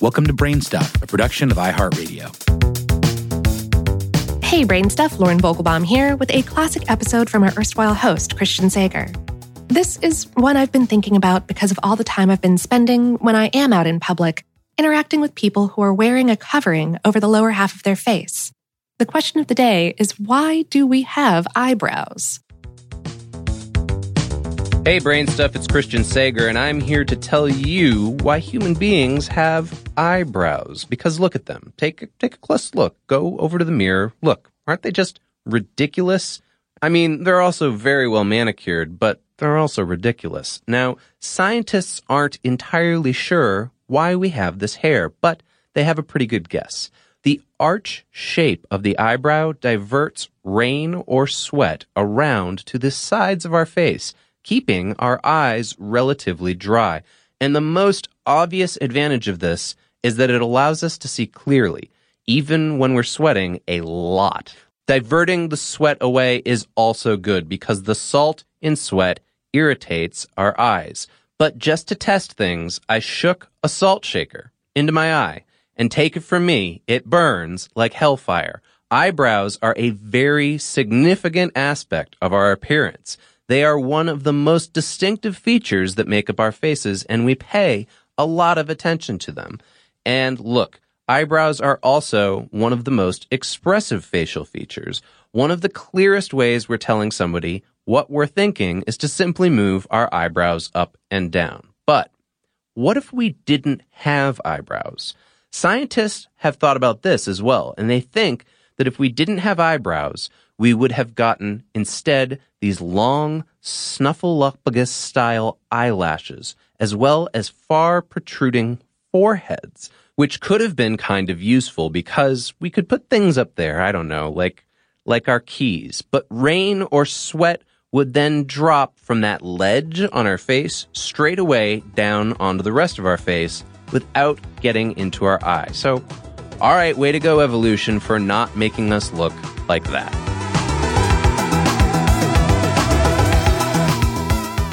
Welcome to Brainstuff, a production of iHeartRadio. Hey, Brainstuff, Lauren Vogelbaum here with a classic episode from our erstwhile host, Christian Sager. This is one I've been thinking about because of all the time I've been spending when I am out in public, interacting with people who are wearing a covering over the lower half of their face. The question of the day is why do we have eyebrows? Hey, Brain Stuff, it's Christian Sager, and I'm here to tell you why human beings have eyebrows. Because look at them. Take, take a close look. Go over to the mirror. Look, aren't they just ridiculous? I mean, they're also very well manicured, but they're also ridiculous. Now, scientists aren't entirely sure why we have this hair, but they have a pretty good guess. The arch shape of the eyebrow diverts rain or sweat around to the sides of our face keeping our eyes relatively dry. And the most obvious advantage of this is that it allows us to see clearly, even when we're sweating a lot. Diverting the sweat away is also good because the salt in sweat irritates our eyes. But just to test things, I shook a salt shaker into my eye. And take it from me, it burns like hellfire. Eyebrows are a very significant aspect of our appearance. They are one of the most distinctive features that make up our faces, and we pay a lot of attention to them. And look, eyebrows are also one of the most expressive facial features. One of the clearest ways we're telling somebody what we're thinking is to simply move our eyebrows up and down. But what if we didn't have eyebrows? Scientists have thought about this as well, and they think that if we didn't have eyebrows, we would have gotten instead these long snuffleupagus style eyelashes, as well as far protruding foreheads, which could have been kind of useful because we could put things up there, I don't know, like like our keys. But rain or sweat would then drop from that ledge on our face straight away down onto the rest of our face without getting into our eye. So, all right, way to go, evolution, for not making us look like that.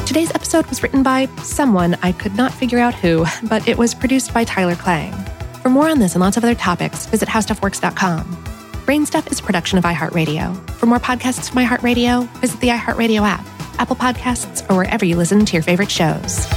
Today's episode was written by someone I could not figure out who, but it was produced by Tyler Klang. For more on this and lots of other topics, visit howstuffworks.com. Brainstuff is a production of iHeartRadio. For more podcasts from iHeartRadio, visit the iHeartRadio app, Apple Podcasts, or wherever you listen to your favorite shows.